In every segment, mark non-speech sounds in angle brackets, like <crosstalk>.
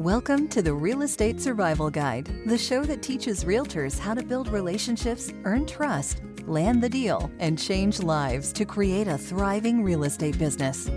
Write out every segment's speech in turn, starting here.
Welcome to the Real Estate Survival Guide, the show that teaches realtors how to build relationships, earn trust, land the deal, and change lives to create a thriving real estate business.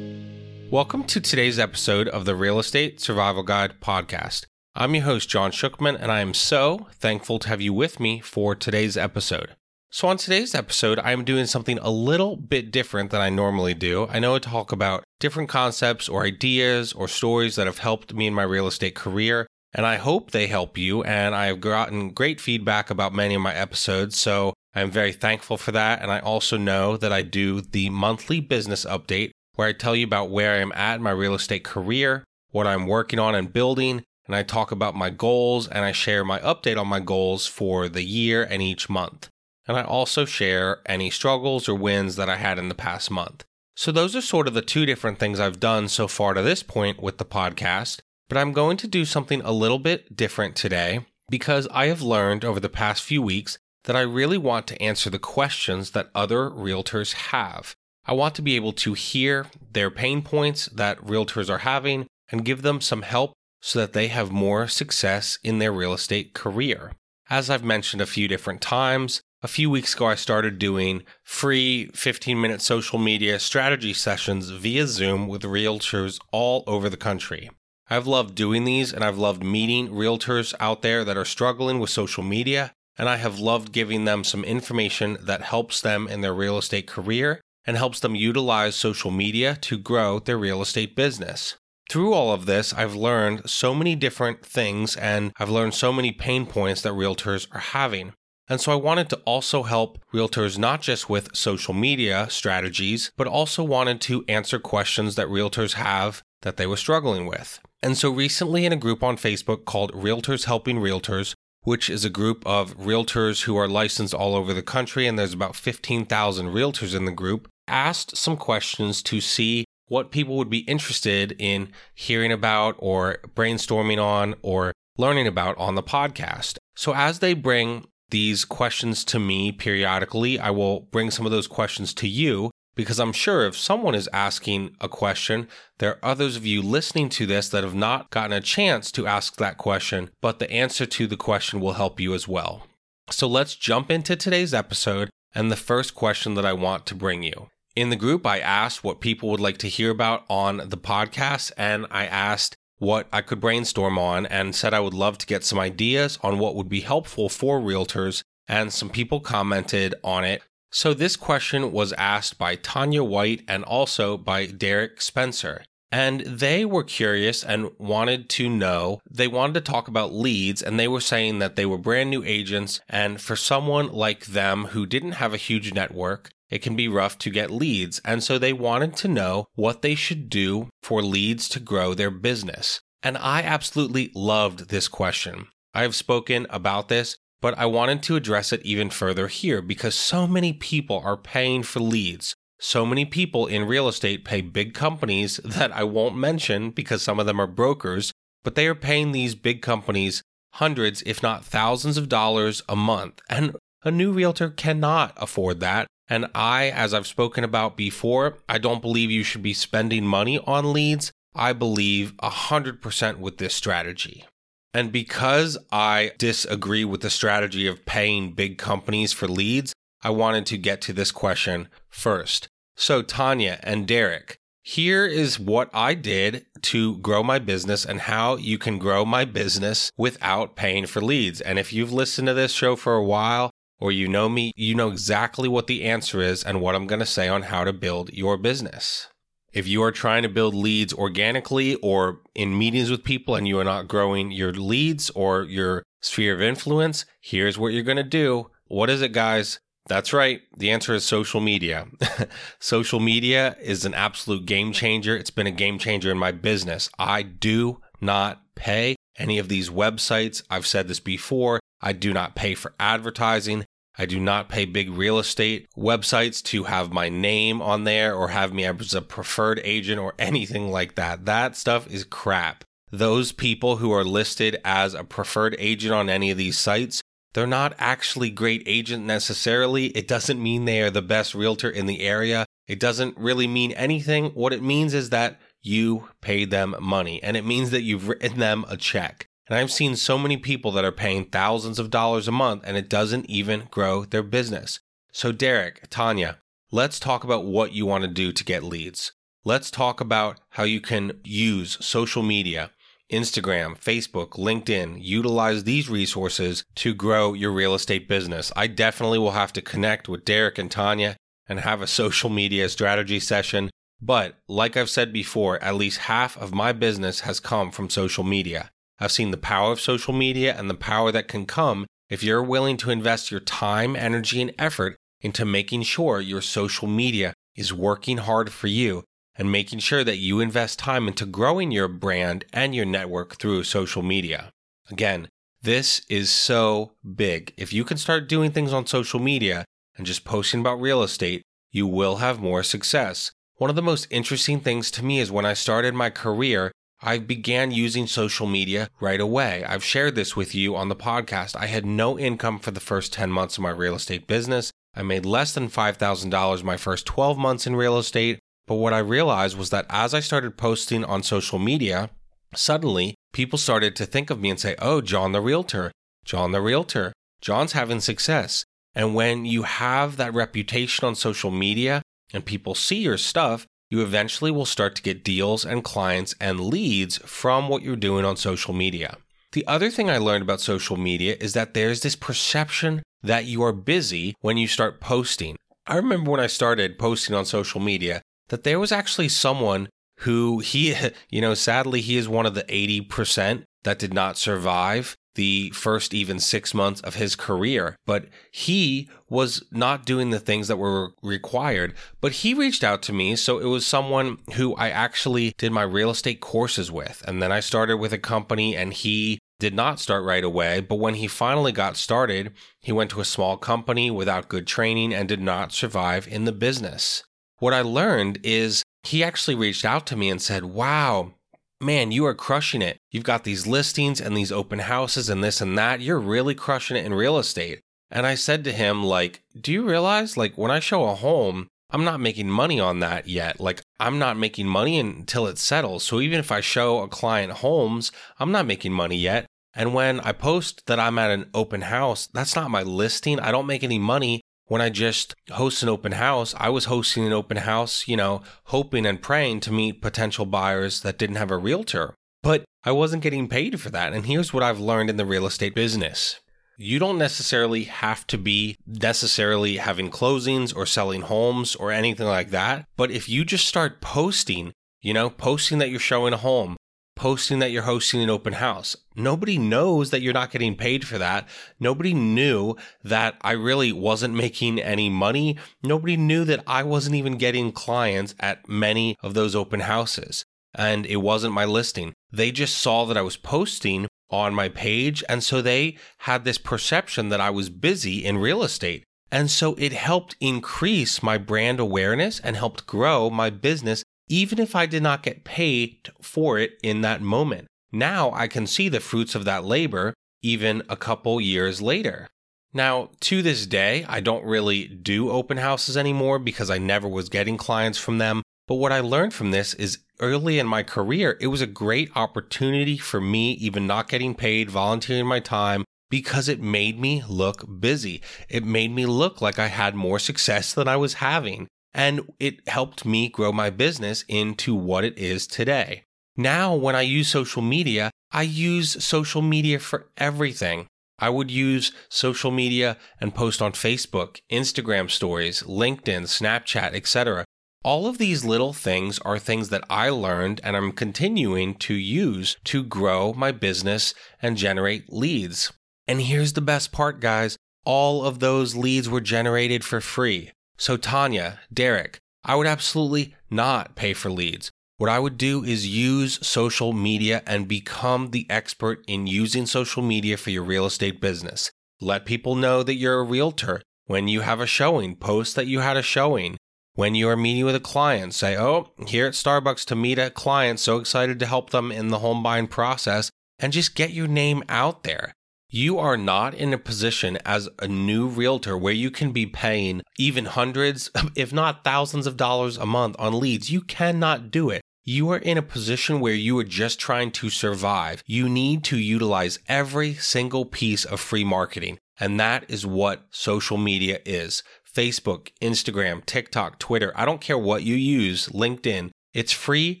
Welcome to today's episode of the Real Estate Survival Guide podcast. I'm your host, John Shookman, and I am so thankful to have you with me for today's episode. So, on today's episode, I'm doing something a little bit different than I normally do. I know I talk about different concepts or ideas or stories that have helped me in my real estate career, and I hope they help you. And I have gotten great feedback about many of my episodes, so I'm very thankful for that. And I also know that I do the monthly business update where I tell you about where I am at in my real estate career, what I'm working on and building, and I talk about my goals and I share my update on my goals for the year and each month and I also share any struggles or wins that I had in the past month. So, those are sort of the two different things I've done so far to this point with the podcast, but I'm going to do something a little bit different today because I have learned over the past few weeks that I really want to answer the questions that other realtors have. I want to be able to hear their pain points that realtors are having and give them some help so that they have more success in their real estate career. As I've mentioned a few different times, a few weeks ago, I started doing free 15 minute social media strategy sessions via Zoom with realtors all over the country. I've loved doing these and I've loved meeting realtors out there that are struggling with social media, and I have loved giving them some information that helps them in their real estate career and helps them utilize social media to grow their real estate business. Through all of this, I've learned so many different things and I've learned so many pain points that realtors are having. And so I wanted to also help realtors not just with social media strategies, but also wanted to answer questions that realtors have that they were struggling with. And so recently, in a group on Facebook called Realtors Helping Realtors, which is a group of realtors who are licensed all over the country, and there's about 15,000 realtors in the group, asked some questions to see what people would be interested in hearing about or brainstorming on or learning about on the podcast. So as they bring these questions to me periodically. I will bring some of those questions to you because I'm sure if someone is asking a question, there are others of you listening to this that have not gotten a chance to ask that question, but the answer to the question will help you as well. So let's jump into today's episode and the first question that I want to bring you. In the group, I asked what people would like to hear about on the podcast, and I asked what I could brainstorm on and said I would love to get some ideas on what would be helpful for realtors, and some people commented on it. So, this question was asked by Tanya White and also by Derek Spencer. And they were curious and wanted to know, they wanted to talk about leads, and they were saying that they were brand new agents. And for someone like them who didn't have a huge network, it can be rough to get leads. And so they wanted to know what they should do for leads to grow their business. And I absolutely loved this question. I have spoken about this, but I wanted to address it even further here because so many people are paying for leads. So many people in real estate pay big companies <laughs> that I won't mention because some of them are brokers, but they are paying these big companies hundreds, if not thousands of dollars a month. And a new realtor cannot afford that. And I, as I've spoken about before, I don't believe you should be spending money on leads. I believe 100% with this strategy. And because I disagree with the strategy of paying big companies for leads, I wanted to get to this question first. So, Tanya and Derek, here is what I did to grow my business and how you can grow my business without paying for leads. And if you've listened to this show for a while, or you know me, you know exactly what the answer is and what I'm going to say on how to build your business. If you are trying to build leads organically or in meetings with people and you are not growing your leads or your sphere of influence, here's what you're going to do. What is it, guys? That's right. The answer is social media. <laughs> social media is an absolute game changer. It's been a game changer in my business. I do not pay any of these websites. I've said this before. I do not pay for advertising. I do not pay big real estate websites to have my name on there or have me as a preferred agent or anything like that. That stuff is crap. Those people who are listed as a preferred agent on any of these sites, they're not actually great agent necessarily. It doesn't mean they are the best realtor in the area. It doesn't really mean anything. What it means is that you paid them money and it means that you've written them a check. And I've seen so many people that are paying thousands of dollars a month and it doesn't even grow their business. So, Derek, Tanya, let's talk about what you want to do to get leads. Let's talk about how you can use social media, Instagram, Facebook, LinkedIn, utilize these resources to grow your real estate business. I definitely will have to connect with Derek and Tanya and have a social media strategy session. But like I've said before, at least half of my business has come from social media. I've seen the power of social media and the power that can come if you're willing to invest your time, energy, and effort into making sure your social media is working hard for you and making sure that you invest time into growing your brand and your network through social media. Again, this is so big. If you can start doing things on social media and just posting about real estate, you will have more success. One of the most interesting things to me is when I started my career, I began using social media right away. I've shared this with you on the podcast. I had no income for the first 10 months of my real estate business. I made less than $5,000 my first 12 months in real estate. But what I realized was that as I started posting on social media, suddenly people started to think of me and say, Oh, John the Realtor, John the Realtor, John's having success. And when you have that reputation on social media and people see your stuff, you eventually will start to get deals and clients and leads from what you're doing on social media. The other thing I learned about social media is that there's this perception that you are busy when you start posting. I remember when I started posting on social media that there was actually someone who he, <laughs> you know, sadly, he is one of the 80% that did not survive the first even six months of his career. But he was not doing the things that were required. But he reached out to me. So it was someone who I actually did my real estate courses with. And then I started with a company and he did not start right away, but when he finally got started, he went to a small company without good training and did not survive in the business. What I learned is he actually reached out to me and said, Wow, man, you are crushing it. You've got these listings and these open houses and this and that. You're really crushing it in real estate. And I said to him, like, do you realize, like, when I show a home, I'm not making money on that yet. Like, I'm not making money until it settles. So even if I show a client homes, I'm not making money yet. And when I post that I'm at an open house, that's not my listing. I don't make any money when I just host an open house. I was hosting an open house, you know, hoping and praying to meet potential buyers that didn't have a realtor. But I wasn't getting paid for that. And here's what I've learned in the real estate business you don't necessarily have to be necessarily having closings or selling homes or anything like that. But if you just start posting, you know, posting that you're showing a home, posting that you're hosting an open house, nobody knows that you're not getting paid for that. Nobody knew that I really wasn't making any money. Nobody knew that I wasn't even getting clients at many of those open houses. And it wasn't my listing. They just saw that I was posting on my page. And so they had this perception that I was busy in real estate. And so it helped increase my brand awareness and helped grow my business, even if I did not get paid for it in that moment. Now I can see the fruits of that labor even a couple years later. Now, to this day, I don't really do open houses anymore because I never was getting clients from them. But what I learned from this is early in my career, it was a great opportunity for me, even not getting paid, volunteering my time, because it made me look busy. It made me look like I had more success than I was having. And it helped me grow my business into what it is today. Now, when I use social media, I use social media for everything. I would use social media and post on Facebook, Instagram stories, LinkedIn, Snapchat, etc. All of these little things are things that I learned and I'm continuing to use to grow my business and generate leads. And here's the best part, guys all of those leads were generated for free. So, Tanya, Derek, I would absolutely not pay for leads. What I would do is use social media and become the expert in using social media for your real estate business. Let people know that you're a realtor. When you have a showing, post that you had a showing. When you are meeting with a client, say, Oh, here at Starbucks to meet a client, so excited to help them in the home buying process, and just get your name out there. You are not in a position as a new realtor where you can be paying even hundreds, if not thousands of dollars a month on leads. You cannot do it. you are in a position where you are just trying to survive, you need to utilize every single piece of free marketing. And that is what social media is Facebook, Instagram, TikTok, Twitter. I don't care what you use, LinkedIn. It's free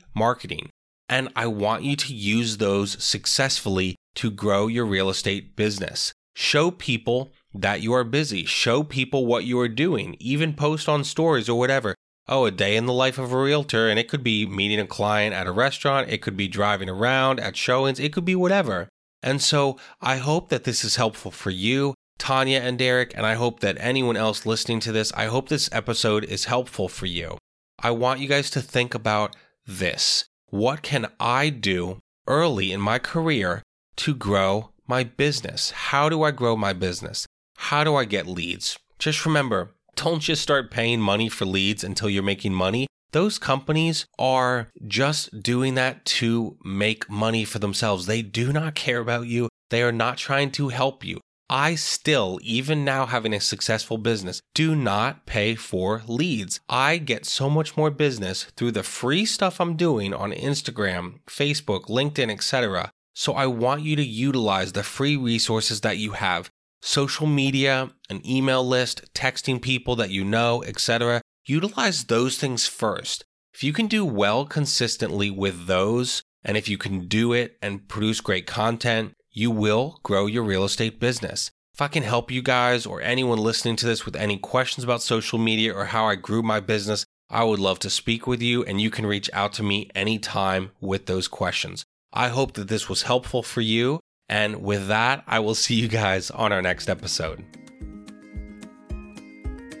marketing. And I want you to use those successfully to grow your real estate business. Show people that you are busy. Show people what you are doing. Even post on stories or whatever. Oh, a day in the life of a realtor. And it could be meeting a client at a restaurant. It could be driving around at showings. It could be whatever. And so I hope that this is helpful for you, Tanya and Derek. And I hope that anyone else listening to this, I hope this episode is helpful for you. I want you guys to think about this. What can I do early in my career to grow my business? How do I grow my business? How do I get leads? Just remember, don't just start paying money for leads until you're making money. Those companies are just doing that to make money for themselves. They do not care about you. They are not trying to help you. I still, even now having a successful business, do not pay for leads. I get so much more business through the free stuff I'm doing on Instagram, Facebook, LinkedIn, etc. So I want you to utilize the free resources that you have social media, an email list, texting people that you know, etc. Utilize those things first. If you can do well consistently with those, and if you can do it and produce great content, you will grow your real estate business. If I can help you guys or anyone listening to this with any questions about social media or how I grew my business, I would love to speak with you and you can reach out to me anytime with those questions. I hope that this was helpful for you and with that, I will see you guys on our next episode.